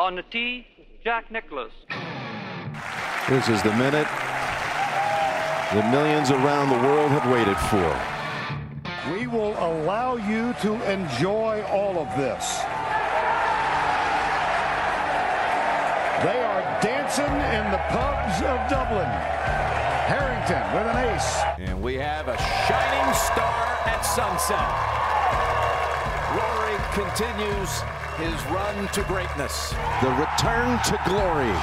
On the tee, Jack Nicklaus. This is the minute the millions around the world have waited for. We will allow you to enjoy all of this. They are dancing in the pubs of Dublin. Harrington with an ace. And we have a shining star at sunset. Rory continues his run to greatness. The return to glory.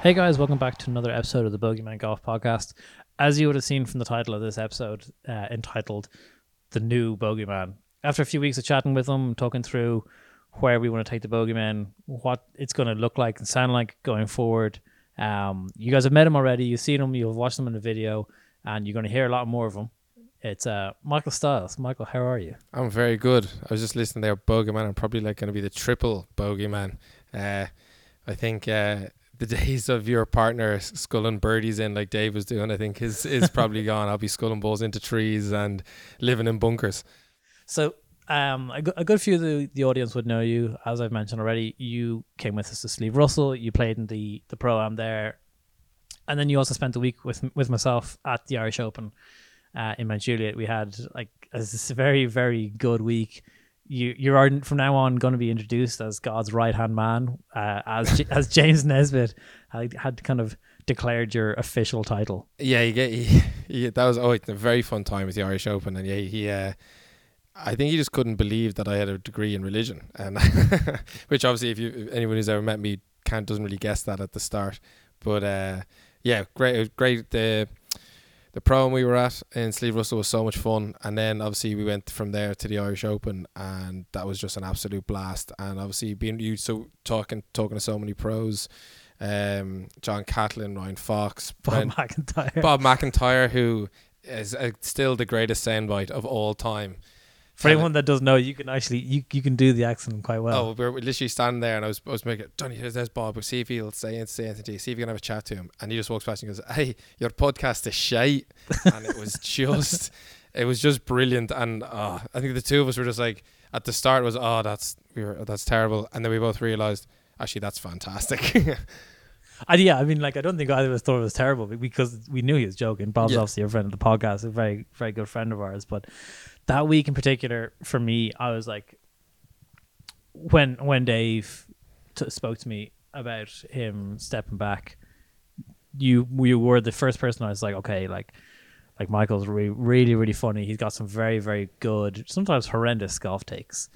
Hey guys, welcome back to another episode of the Bogey Men Golf Podcast. As you would have seen from the title of this episode, uh, entitled "The New Bogey Man," after a few weeks of chatting with them, talking through where we want to take the Bogey Men, what it's going to look like and sound like going forward. Um, you guys have met him already. You've seen him. You've watched him in the video, and you're going to hear a lot more of him. It's uh, Michael Styles. Michael, how are you? I'm very good. I was just listening there, Bogeyman. I'm probably like going to be the triple Bogeyman. Uh, I think uh, the days of your partner sculling birdies in like Dave was doing, I think is is probably gone. I'll be sculling balls into trees and living in bunkers. So, um, a, a good few of the, the audience would know you. As I've mentioned already, you came with us to Slieve Russell. You played in the the pro am there, and then you also spent a week with with myself at the Irish Open uh, in Mount Juliet. We had like a very very good week. You you are from now on going to be introduced as God's right hand man, uh, as as James Nesbitt had, had kind of declared your official title. Yeah, you get he, he, that was oh, a very fun time with the Irish Open, and yeah, he. Uh, I think he just couldn't believe that I had a degree in religion, and which obviously, if you anyone who's ever met me can't doesn't really guess that at the start. But uh, yeah, great, great. The the pro we were at in Slieve Russell was so much fun, and then obviously we went from there to the Irish Open, and that was just an absolute blast. And obviously being you so talking talking to so many pros, um, John Catlin, Ryan Fox, Bob Brent- McIntyre. Bob McIntyre, who is uh, still the greatest soundbite of all time. For anyone that doesn't know, you can actually you, you can do the accent quite well. Oh, we we're literally standing there, and I was, I was making, Jonny, here's there's Bob. We'll see if he'll say, say anything to you. See if you can have a chat to him. And he just walks past and goes, "Hey, your podcast is shite." and it was just, it was just brilliant. And uh, I think the two of us were just like, at the start was, "Oh, that's we were, that's terrible," and then we both realized, actually, that's fantastic. And yeah, I mean, like, I don't think either of us thought it was terrible because we knew he was joking. Bob's Yeah. obviously a friend of the podcast, a very, very good friend of ours. But that week in particular, for me, I was like, when when Dave t- spoke to me about him stepping back, you you were the first person I was like, okay, like, like Michael's re- really, really funny. He's got some very, very good, sometimes horrendous golf takes.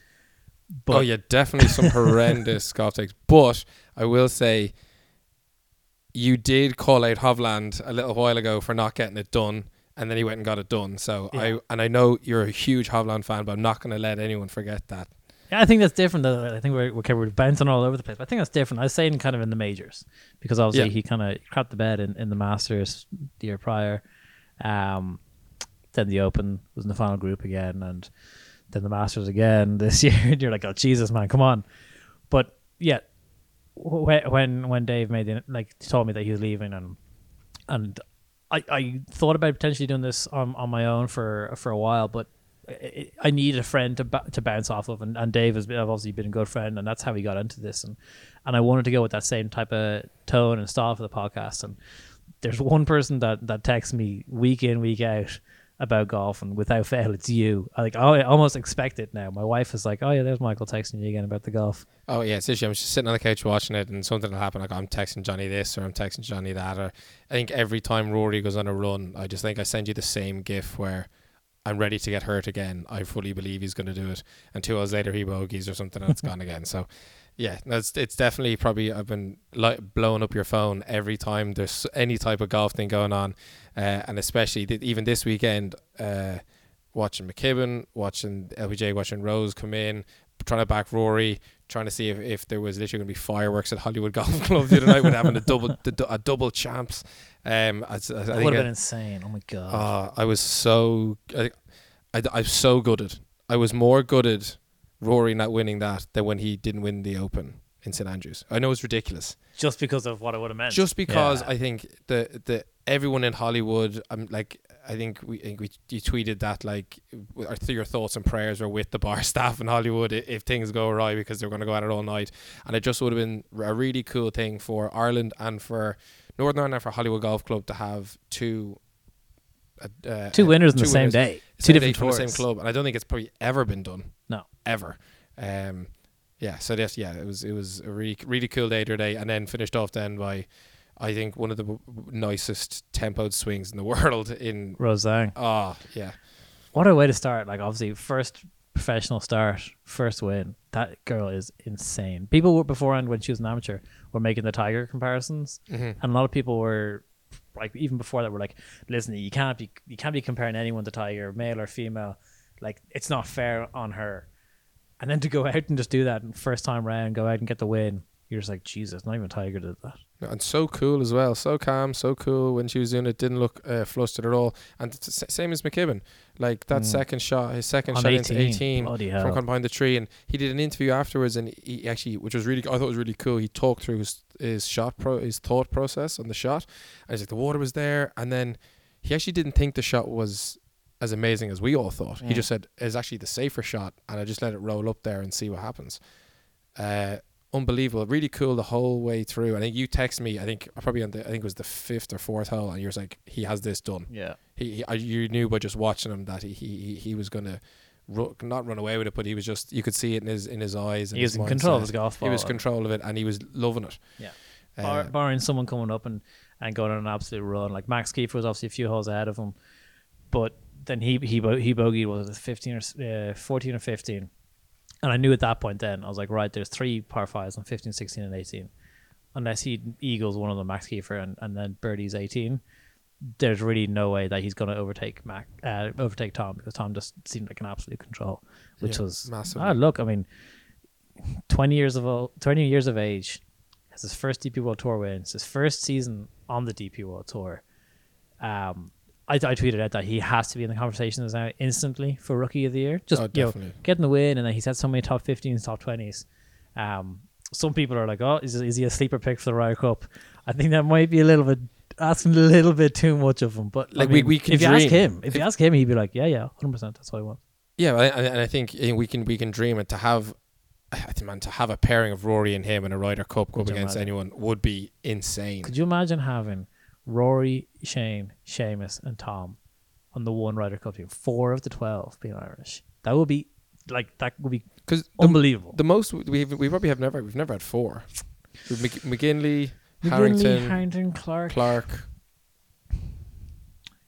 But oh yeah, definitely some horrendous golf takes. But I will say, you did call out Hovland a little while ago for not getting it done, and then he went and got it done. So Yeah. I and I know you're a huge Hovland fan, but I'm not going to let anyone forget that. Yeah, I think that's different. Though. I think we're, we're we're bouncing all over the place. But I think that's different. I was saying kind of in the majors because obviously Yeah. he kind of crapped the bed in, in the Masters the year prior. Um, then the Open was in the final group again, and then the Masters again this year. And you're like, oh Jesus, man, come on! But yeah, wh- when when Dave made the like told me that he was leaving, and and I, I thought about potentially doing this on, on my own for for a while, but I, I need a friend to to bounce off of, and, and Dave has been, obviously been a good friend, and that's how he got into this, and and I wanted to go with that same type of tone and style for the podcast. And there's one person that that texts me week in week out about golf, and without fail, it's you. I like I almost expect it now. My wife is like, "Oh yeah, there's Michael texting you again about the golf." Oh yeah, it's issue. I'm just sitting on the couch watching it, and something will happen. Like I'm texting Jonny this, or I'm texting Jonny that, or I think every time Rory goes on a run, I just think I send you the same gif where I'm ready to get hurt again. I fully believe he's going to do it, and two hours later he bogeys or something, and it's gone again. So. Yeah, no, it's it's definitely probably I've been like blowing up your phone every time there's any type of golf thing going on, uh, and especially th- even this weekend, uh, watching McKibbin, watching LPJ, watching Rose come in, trying to back Rory, trying to see if, if there was literally going to be fireworks at Hollywood Golf Club the other night with having a double the, a double champs. Um, I, I, I That would have I- been insane. Oh my god! uh, I was so I, I, I was so gutted. I was more gutted Rory not winning that than when he didn't win the Open in St Andrews. I know it's ridiculous. just because of what it would have meant. Just because Yeah. I think the the everyone in Hollywood, I'm like I think we, I think we you tweeted that like w- our your thoughts and prayers are with the bar staff in Hollywood i- if things go awry because they're going to go at it all night, and it just would have been a really cool thing for Ireland and for Northern Ireland and for Hollywood Golf Club to have two. Uh, uh, Two winners in the two same winners- day, two same day different from the same club, and I don't think it's probably ever been done No, ever. Um, yeah, so that's yeah, it was it was a really really cool day today, and then finished off then by, I think one of the w- nicest tempoed swings in the world. In Rose Zhang. oh yeah, What a way to start! Like obviously, first professional start, first win. That girl is insane. People were beforehand when she was an amateur were making the Tiger comparisons, and a lot of people were like even before that were like, "Listen, you can't be you can't be comparing anyone to Tiger, male or female. Like it's not fair on her." And then to go out and just do that first time round, go out and get the win. You're just like Jesus. Not even Tiger did that. and so cool as well, so calm, so cool when she was doing it. Didn't look uh, flustered at all, and it's the s- same as McKibbin. Like that second shot, his second Mm. On shot into 18, bloody from hell. behind the tree, and he did an interview afterwards, and he actually, which was really, I thought was really cool. He talked through his his shot pro, his thought process on the shot, and he's like the water was there, and then he actually didn't think the shot was as amazing as we all thought. He just said it's actually the safer shot, and I just let it roll up there and see what happens. Uh, unbelievable, really cool the whole way through. I think you text me. I think probably on the I think it was the fifth or fourth hole, and you was like, he has this done. Yeah. He, he I, you knew by just watching him that he he, he- was gonna. Ru- not run away with it, but he was just you could see it in his in his eyes. And He was in control of his golf He was ball. control of it, and he was loving it. Yeah. Uh, Bar, barring someone coming up and, and going on an absolute run. Like Max Kieffer was obviously a few holes ahead of him, but then he he bo- he bogeyed was it fifteen or uh, fourteen or fifteen, and I knew at that point then I was like right there's three par fives on 15, 16 and eighteen, unless he eagles one of them Max Kieffer and, and then birdies eighteen. There's really no way that he's going to overtake Mac, uh, overtake Tom because Tom just seemed like an absolute control, which Yeah, was massively. Ah, look, I mean, twenty years of o- twenty years of age, has his first DP World Tour wins, his first season on the DP World Tour. Um, I, I tweeted out that he has to be in the conversations now instantly for Rookie of the Year. Just Oh, you know, getting the win, and then he's had so many top 15s, top 20s. Um, some people are like, "Oh, is, is he a sleeper pick for the Ryder Cup?" I think that might be a little bit asking a little bit too much of him. But Like, I we- mean, we can if you ask him, if, you ask him, he'd be like, "Yeah, yeah, 100. percent That's what I want." Yeah, and I think eh, we can we can dream it to have. I think, man, to have a pairing of Rory and him in a Ryder Cup go up Could you against imagine? anyone would be insane. Could you imagine having Rory, Shane, Seamus, and Tom on the one Ryder Cup team? Four of the twelve being Irish. That would be like that would be Because unbelievable. the most we we probably have never we've never had four. We've Mc, McGinley, McGinley, Harrington, Harrington, Clark. Clark.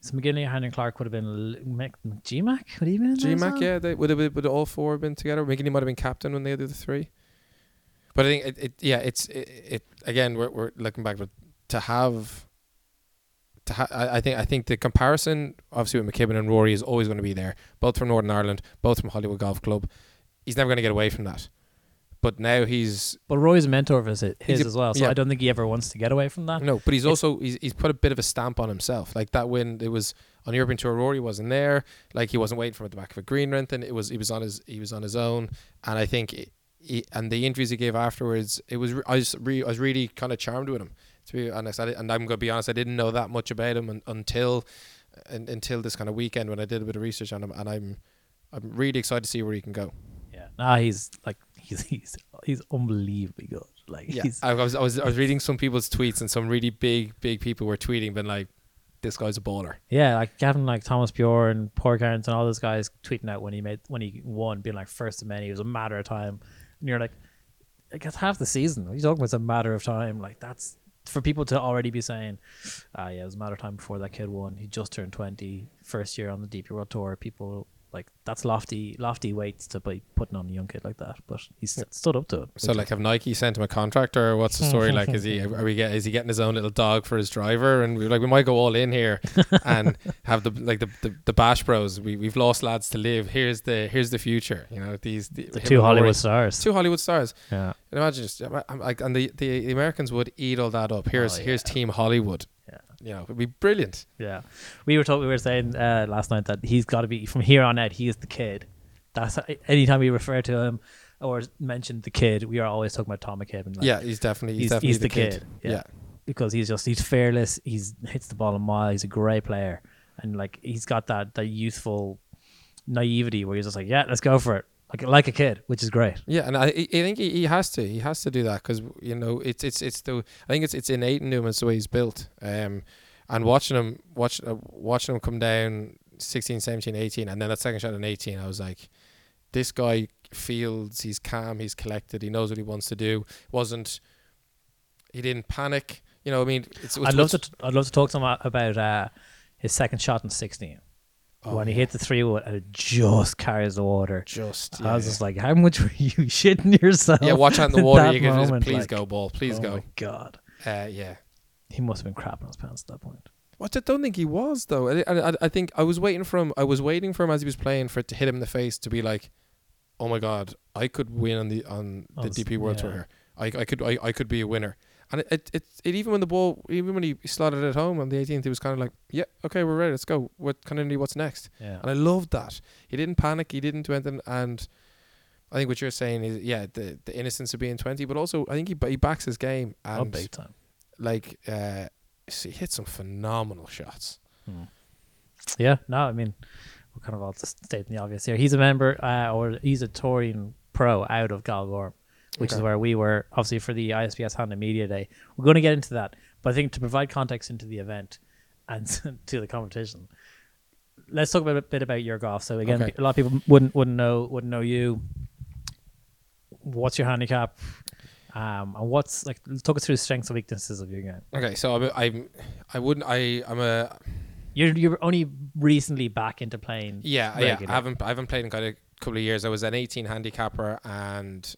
So McGinley, Harrington, Clark would have been L- Mc, GMAC. Would he have been in there as GMAC, yeah, they would have would all four have been together. McGinley might have been captain when they did the three. But I think it, it yeah, it's it, it again. We're we're looking back, but to have. To ha- I think I think the comparison obviously with McKibbin and Rory is always going to be there. Both from Northern Ireland, both from Hollywood Golf Club. He's never going to get away from that. But now he's But Roy's a mentor of his, his a- as well, so yeah. I don't think he ever wants to get away from that. No, but he's also he's, he's put a bit of a stamp on himself. Like that win, it was on European Tour. Rory wasn't there. Like he wasn't waiting for at the back of a green or anything. It was he was on his he was on his own. And I think it, he, and the interviews he gave afterwards, it was I was re, I was really kind of charmed with him. To be honest, I, and I'm gonna be honest, I didn't know that much about him un, until un, until this kind of weekend when I did a bit of research on him, and I'm I'm really excited to see where he can go. Yeah, nah, he's like he's he's he's unbelievably good. Like Yeah, he's I was I was I was reading some people's tweets, and some really big big people were tweeting, been like, "This guy's a baller." Yeah, like having like Thomas Bjorn and Paul and all those guys tweeting out when he made when he won, being like first of many. It was a matter of time, and you're like, like that's half the season. You talking about? It's a matter of time. Like that's for people to already be saying, ah, yeah, it was a matter of time before that kid won. He just turned 20, first year on the DP World Tour. People like that's lofty, lofty weights to be putting on a young kid like that, but he st- stood up to it. So like, have Nike sent him a contract, or what's the story like? Is he are we get is he getting his own little dog for his driver? And we are like we might go all in here and have the like the, the, the Bash Bros. We we've lost lads to live. Here's the here's the future. You know these the, the two and Rory. Hollywood stars. two Hollywood stars. Yeah. And imagine just I'm- I'm like and the, the the Americans would eat all that up. Here's Oh, here's. Team Hollywood. Yeah. You know it'd be brilliant. Yeah, we were talking. We were saying uh, last night that he's got to be from here on out. He is the kid. That's anytime we refer to him or mention the kid, we are always talking about Tom McKibbin. like, yeah, he's definitely he's, he's, definitely he's the, kid. Yeah. yeah. because he's just he's fearless. He's hits the ball a mile. He's a great player, and like he's got that that youthful naivety where he's just like, yeah, let's go for it, like like a kid, which is great. Yeah, and I, I think he, he has to. He has to do that because you know it's it's it's the. I think it's it's innate in him. It's the way he's built. Um, and watching him watch uh, watching him come down 16, 17, 18, and then that second shot in eighteen, I was like, this guy feels he's calm, he's collected, he knows what he wants to do. wasn't He didn't panic. You know, I mean, it's. it's I'd love to I'd love to talk to him about uh, his second shot in sixteen. Oh, when he yeah. hit the three wood and it just carries the water. Just I was yeah. just like, how much were you shitting yourself? yeah, watch out in the at water. that You can just moment? please Like, go ball, please oh go. my god, Uh, yeah. he must have been crapping his pants at that point. What I don't think he was though. I, I, I think I was waiting for him. I was waiting for him as he was playing for it to hit him in the face to be like, "Oh my god, I could win on the on the On DP World Tour yeah. here. I, I could I, I could be a winner." And it, it, it, it even when the ball even when he slotted it home on the 18th, he was kind of like, "Yeah, okay, we're ready. Let's go. What kind of? What's next?" Yeah, And I loved that. He didn't panic. He didn't do anything. And I think what you're saying is, yeah, the the innocence of being 20, but also I think he he backs his game oh, and big time. like uh, he hit some phenomenal shots. Yeah, no, I mean, we're kind of all just stating the obvious here. He's a member, uh, or he's a touring pro out of Galgorm, which is where we were, obviously, for the ISPS Honda Media Day. We're going to get into that, but I think to provide context into the event and to the competition, let's talk a bit about your golf. So again, Okay. a lot of people wouldn't wouldn't know wouldn't know you. What's your handicap? Um, and what's like? Talk us through the strengths and weaknesses of your game. Okay, so I'm, I'm I wouldn't I I'm a You're you're only recently back into playing. yeah yeah. I haven't I haven't played in quite a couple of years. I was an 18 handicapper and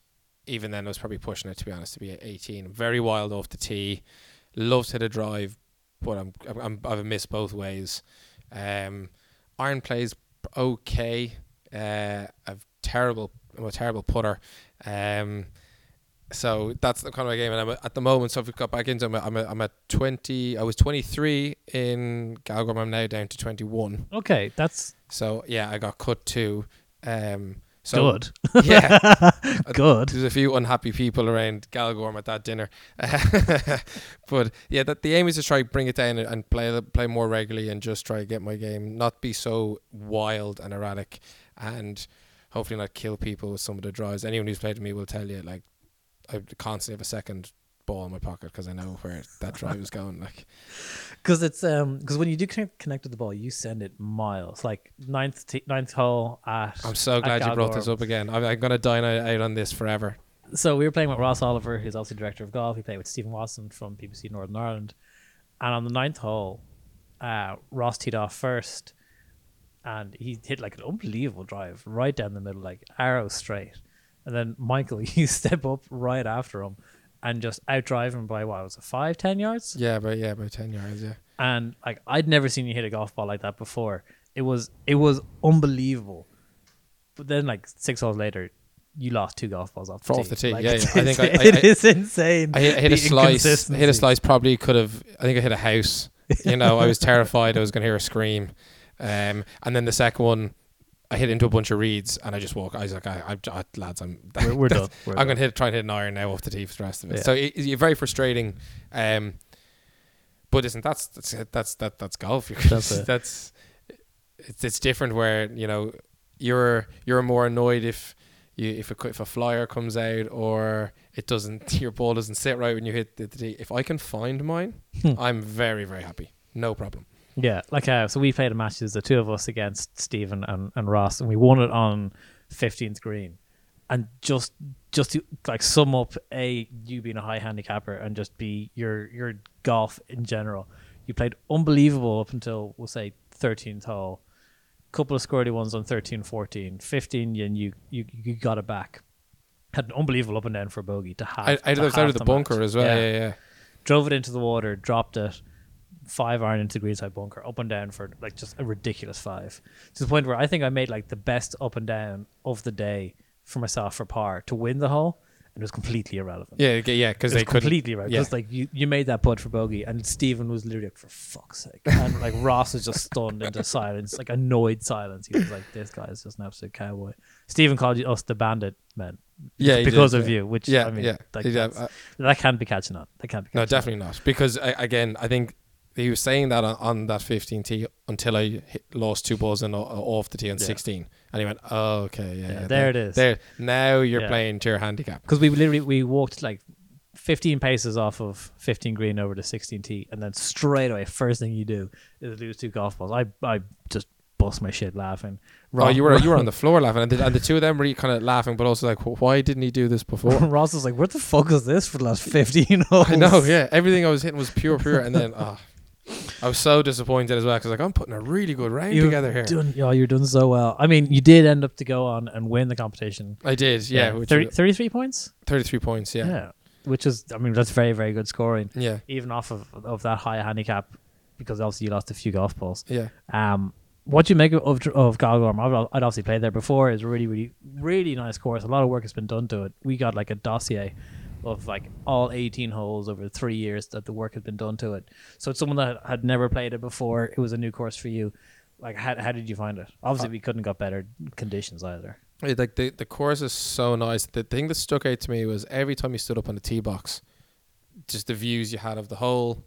even then I was probably pushing it to be honest to be at 18. Very wild off the tee, love to hit a drive, but I'm, I'm, I've missed both ways. Um, iron plays okay. Uh, I've terrible I'm a terrible putter. Um, so that's the kind of my game, and I'm a, at the moment. So if we got back into, I'm a, I'm, a, I'm at 20. I was 23 in Galgorm. I'm now down to 21. Okay, that's So yeah, I got cut too. Um, so good. Yeah, good. there's a few unhappy people around Galgorm at that dinner. but yeah, that the aim is to try bring it down and- and play play more regularly and just try to get my game not be so wild and erratic and hopefully not kill people with some of the draws. Anyone who's played with me will tell you like I constantly have a second ball in my pocket because I know where that drive is going. Like Because it's um because when you do connect, connect with the ball, you send it miles. Like ninth t- ninth hole at. I'm so glad you brought this up again. I'm, I'm gonna dine out out on this forever. So we were playing with Ross Oliver, who's also director of golf. We played with Stephen Watson from BBC Northern Ireland, and on the ninth hole, uh, Ross teed off first, and he hit like an unbelievable drive right down the middle, like arrow straight. And then Michael, you step up right after him, and just outdrive him by what was it, five, ten yards? Yeah, but yeah, about ten yards. Yeah. and like I'd never seen you hit a golf ball like that before. It was it was unbelievable. But then like six holes later, you lost two golf balls off the Off tee. the tee, Like, yeah, yeah. I think I- it's- I- it is insane. I hit, I hit a slice. I hit a slice. Probably could have. I think I hit a house. You know, I was terrified. I was going to hear a scream. Um, and then the second one, I hit into a bunch of reeds, and I just walk. I was like, I, I, I lads, I'm. We're, we're done. We're I'm done. going to hit, try and hit an iron now off the tee for the rest of it. Yeah. So it, it's very frustrating. Um, but isn't that's that's that's that that's golf. That's it. that's it's it's different where you know you're you're more annoyed if you if a if a flyer comes out or it doesn't your ball doesn't sit right when you hit the, the tee. If I can find mine, Hmm. I'm very very happy. No problem. Yeah, like uh, so we played a match. There's the two of us against Stephen and, and Ross, and we won it on 15th green. And just just to like sum up a you being a high handicapper and just be your your golf in general, you played unbelievable up until we'll say 13th hole. Couple of squirty ones on 13, 14, 15, and you you you got it back. Had an unbelievable up and down for a bogey to have. I, I to was out of the match. bunker as well. Yeah, yeah. drove it into the water, dropped it, five iron into the greenside bunker, up and down for like just a ridiculous five. To the point where I think I made like the best up and down of the day for myself for par to win the hole, and it was completely irrelevant. Yeah, yeah, yeah, because they completely right yeah. because like you, you made that putt for bogey and Stephen was literally like for fuck's sake and like Ross was just stunned into silence like annoyed silence he was like this guy is just an absolute cowboy Stephen called us the bandit men Yeah, because did, of yeah. you which Yeah, I mean yeah. like, Yeah, uh, that can't be catching on that can't be catching No, on. definitely not. Because I, again, I think he was saying that on, on that 15 tee until I hit, lost two balls and uh, off the tee on Yeah. 16, and he went, "Oh, okay, yeah, Yeah, yeah, there it is. There, now you're Yeah. playing to your handicap." because we literally we walked like 15 paces off of 15 green over to 16 tee, and then straight away, first thing you do is lose two golf balls. I I just bust my shit laughing. Oh, you were you were on the floor laughing, and the, and the two of them were kind of laughing, but also like, "Why didn't he do this before?" Ross was like, "Where the fuck is this for the last 15 holes?" I know, yeah. Everything I was hitting was pure, pure, and then oh, I was so disappointed as well because like I'm putting a really good round You're together here. Doing, yeah, you're doing so well. I mean, you did end up to go on and win the competition. I did, yeah. which 30, was 33 points. 33 points, yeah. yeah, which is, I mean, that's very, very good scoring, yeah, even off of, of that high handicap, because obviously you lost a few golf balls. yeah. Um, what do you make of of Galgorm? I've, I'd obviously played there before. It's a really, really, really nice course. A lot of work has been done to it. We got like a dossier of like all 18 holes over three years that the work had been done to it. So it's someone that had never played it before. It was a new course for you. Like, how, how did you find it? Obviously, we couldn't got better conditions either. It- like the the course is so nice. The thing that stuck out to me was every time you stood up on the tee box, just the views you had of the hole,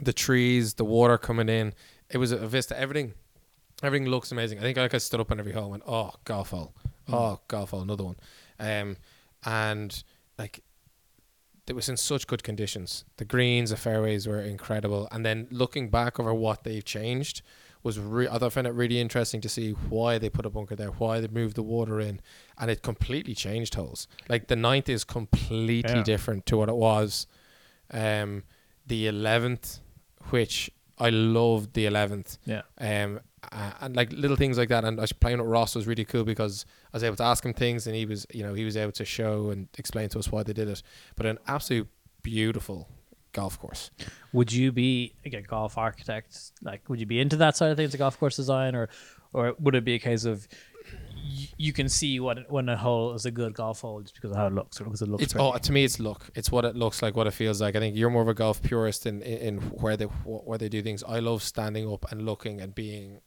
the trees, the water coming in. It was a vista. Everything, everything looks amazing. I think like I stood up on every hole and went, "Oh, golf hole, oh, golf hole, another one," um, and like it was in such good conditions. The greens, the fairways were incredible. And then looking back over what they've changed was re- I thought found it really interesting to see why they put a bunker there, why they moved the water in, and it completely changed holes. Like the ninth is completely Yeah. different to what it was. Um, the eleventh, which I loved the eleventh. Yeah. Um, uh, and like little things like that. And I was playing with Ross was really cool because I was able to ask him things, and he was, you know, he was able to show and explain to us why they did it. But an absolute beautiful golf course. Would you be like a golf architect? Like, would you be into that side of things, a golf course design, or, or would it be a case of y- you can see what when a hole is a good golf hole just because of how it looks or because it looks It's pretty? oh, to me, it's look. It's what it looks like, what it feels like. I think you're more of a golf purist in in, in where they wh- where they do things. I love standing up and looking and being,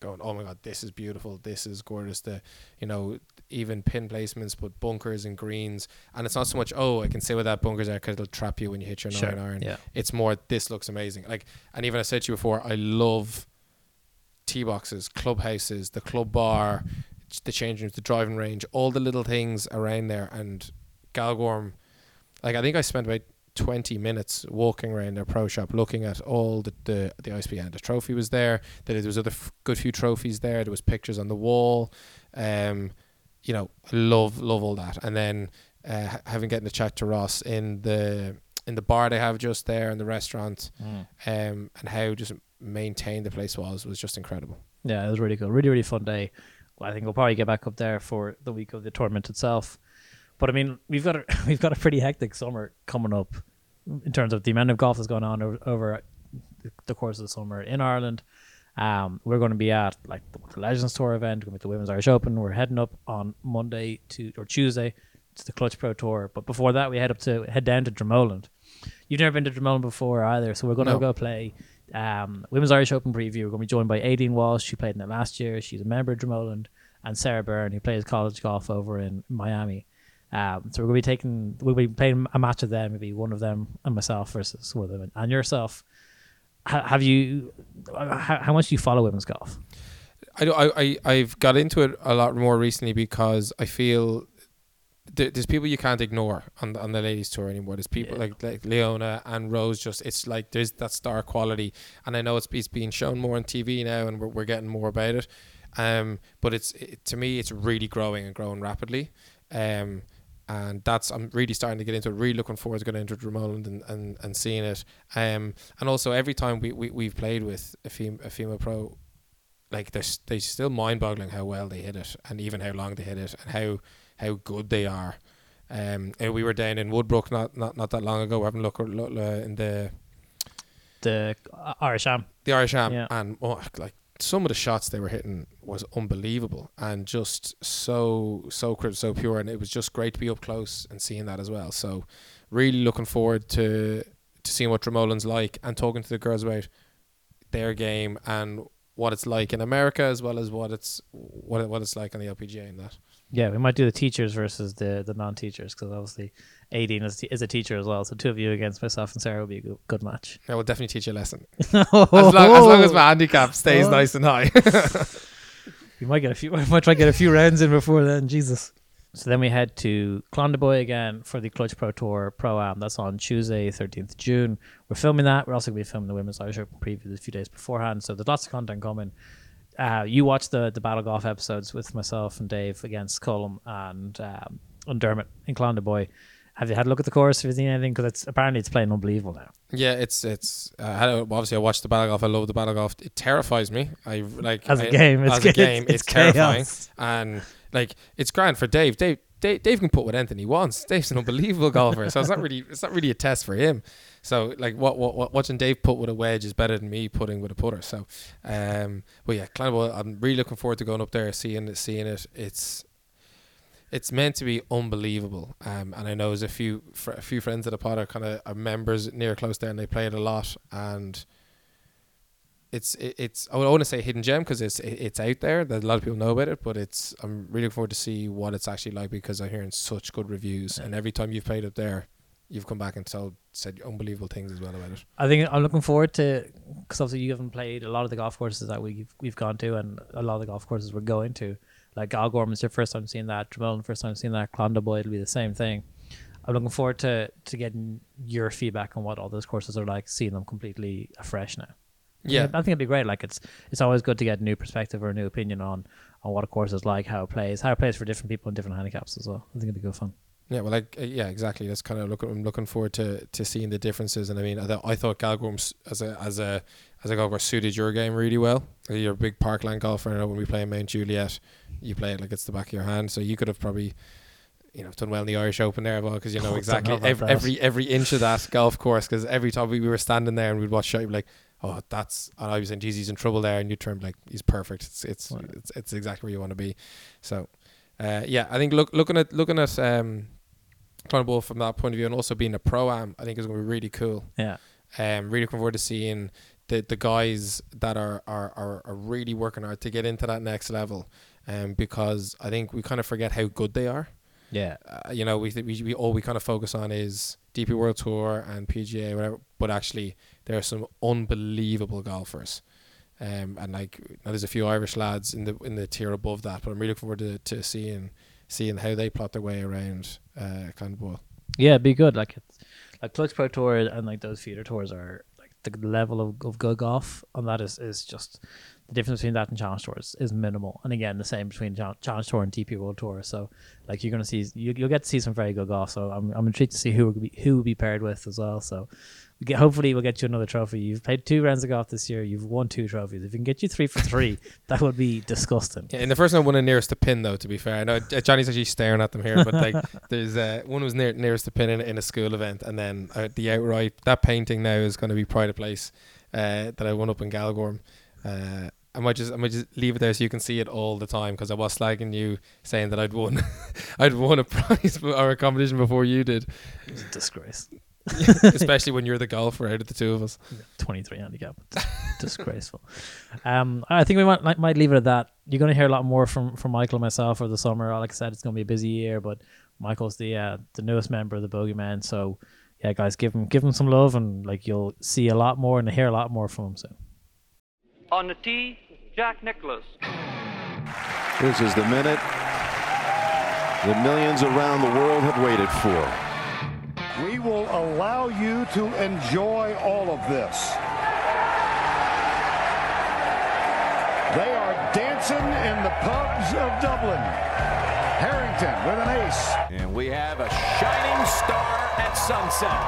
going, oh my god, this is beautiful. This is gorgeous. The you know even pin placements, but bunkers and greens. And it's not so much oh I can say where that bunkers are because it'll trap you when you hit your Sure, nine iron. yeah. It's more this looks amazing. Like and even I said to you before, I love tee boxes, clubhouses, the club bar, the changing rooms, the driving range, all the little things around there. And Galgorm, like I think I spent about twenty minutes walking around their pro shop, looking at all the the, the ISPS. The trophy was there. that There was other f- good few trophies there. There was pictures on the wall. Um, you know, love love all that. And then uh, having getting to chat to Ross in the in the bar they have just there in the restaurant, Mm. um, and how just maintained the place was was just incredible. Yeah, it was really cool. Really, really fun day. Well, I think we'll probably get back up there for the week of the tournament itself. But I mean, we've got a we've got a pretty hectic summer coming up in terms of the amount of golf that's going on over, over the course of the summer in Ireland. Um, we're going to be at like the, Legends Tour event. We're going to be at the Women's Irish Open. We're heading up on Monday to or Tuesday to the Clutch Pro Tour. But before that, we head up to head down to Dromoland. You've never been to Dromoland before either, so we're going to go play um, Women's Irish Open preview. We're going to be joined by Aideen Walsh. She played in it last year. She's a member of Dromoland, and Sarah Byrne, who plays college golf over in Miami. Um, so we're going to be taking, we'll be playing a match of them, maybe one of them and myself versus one of them and yourself. Ha- have you? How, how much do you follow women's golf? I, do- I, I I've got into it a lot more recently because I feel there, there's people you can't ignore on the, on the ladies tour anymore. There's people Yeah. like like Leona and Rose. Just it's like there's that star quality, and I know it's, it's being shown more on TV now, and we're, we're getting more about it. Um, but it's it, to me, it's really growing and growing rapidly. Um, and that's I'm really starting to get into it. Really looking forward to getting into Drummond and, and, and seeing it. Um, and also every time we, we we've played with a fem- a female pro, like they're they still mind boggling how well they hit it and even how long they hit it and how how good they are. Um, and we were down in Woodbrook not not, not that long ago. We Having a look, look uh, in the The Irish Am. the Irish Am, Yeah. and oh, like some of the shots they were hitting was unbelievable and just so so crisp, so pure, and it was just great to be up close and seeing that as well. So, really looking forward to to seeing what Dromoland's like and talking to the girls about their game and what it's like in America as well as what it's what what it's like on the LPGA and that. Yeah, we might do the teachers versus the the non-teachers because obviously Aideen is, is a teacher as well. So two of you against myself and Sarah would be a good, good match. I will definitely teach you a lesson as long, as long as my oh. handicap stays Oh. nice and high. We might get a few. We might try to get a few rounds in before then. Jesus. So then we head to Clandeboye again for the Clutch Pro Tour Pro Am. That's on Tuesday, 13th June. We're filming that. We're also going to be filming the Women's Irish Open preview a few days beforehand. So there's lots of content coming. Uh, you watched the the Battle Golf episodes with myself and Dave against Cullum and um, and Dermot in Clandeboye. Have you had a look at the course? Have you seen anything? Because it's apparently it's playing unbelievable now. yeah, it's it's. Uh, I obviously, I watched the battle golf. I love the battle golf. It terrifies me. I like As a I- game, it's a game, it's it's, terrifying. And like, it's grand for Dave. Dave. Dave, Dave can put what anything he wants. Dave's an unbelievable golfer, so it's not really it's not really a test for him. So like what, what, what watching Dave put with a wedge is better than me putting with a putter. So, um, but yeah, Clandeboye, I'm really looking forward to going up there, seeing it, seeing it. It's it's meant to be unbelievable. Um, and I know there's a few fr- a few friends of the pod are kind of members near close there, and they play it a lot. And it's it, it's I want to say hidden gem because it's it, it's out there that a lot of people know about it. But it's I'm really looking forward to see what it's actually like because I'm hearing such good reviews. And every time you've played up there, you've come back and told said unbelievable things as well about it. I think I'm looking forward to because obviously you haven't played a lot of the golf courses that we've we've gone to, and a lot of the golf courses we're going to. Like Galgorm's your first time seeing that, Dromoland first time seeing that, Clandeboye it'll be the same thing. I'm looking forward to to getting your feedback on what all those courses are like, seeing them completely afresh now. Yeah, I think it'd be great. Like it's it's always good to get a new perspective or a new opinion on on what a course is like, how it plays, how it plays for different people and different handicaps as well. I think it'd be good fun. Yeah, well, like uh, yeah, exactly. That's kind of looking. I'm looking forward to, to seeing the differences. And I mean, I, th- I thought Galgorms as a as a as a golfer suited your game really well. You're a big parkland golfer. I know when we play in Mount Juliet, you play it like it's the back of your hand. So you could have probably, you know, done well in the Irish Open there, well, because you know exactly every, every every inch of that golf course. Because every time we, we were standing there and we'd watch shot, you'd be like, oh, that's. And I was saying, geez, he's in trouble there, and you turn like he's perfect. It's it's Right. it's, it's exactly where you want to be. So, uh, yeah, I think look looking at looking at um. Clandeboye from that point of view, and also being a pro am, I think is going to be really cool. Yeah. Um, really looking forward to seeing the the guys that are are, are, are really working hard to get into that next level. Um, because I think we kind of forget how good they are. Yeah. Uh, you know, we, th- we we all we kind of focus on is DP World Tour and PGA, whatever. But actually, there are some unbelievable golfers. Um, and like there's a few Irish lads in the in the tier above that, but I'm really looking forward to, to seeing seeing how they plot their way around uh, Clandeboye. Yeah, it'd be good. Like it's like Clutch Pro Tour and like those feeder tours are like the level of, of good golf on that is, is just the difference between that and Challenge Tours is minimal. And again, the same between Challenge Tour and DP World Tour. So like you're gonna see you, you'll get to see some very good golf. So I'm I'm intrigued to see who will be who will be paired with as well. So we get hopefully we'll get you another trophy. You've played two rounds of golf this year. You've won two trophies. If we can get you three for three, that would be disgusting. Yeah, in the first one, one nearest to pin though. To be fair, I know uh, Jonny's actually staring at them here, but like there's uh, one was near nearest to pin in, in a school event, and then uh, the outright that painting now is going to be pride of place uh, that I won up in Galgorm. Uh, I might just I might just leave it there so you can see it all the time because I was slagging you saying that I'd won I'd won a prize or a competition before you did, It's a disgrace. especially when you're the golfer out of the two of us. 23 handicap. Disgraceful. Um, I think we might might- might leave it at that. You're going to hear a lot more from from Michael and myself over the summer. Like I said, it's going to be a busy year, but Michael's the uh, the newest member of the Bogey Men. So yeah, guys, give him give him some love, and like you'll see a lot more and hear a lot more from him soon. On the tee, Jack Nicklaus. This is the minute the millions around the world have waited for. We will allow you to enjoy all of this. They are dancing in the pubs of Dublin. Harrington with an ace. And we have a shining star at sunset.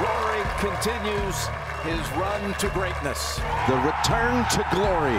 Rory continues his run to greatness. The return to glory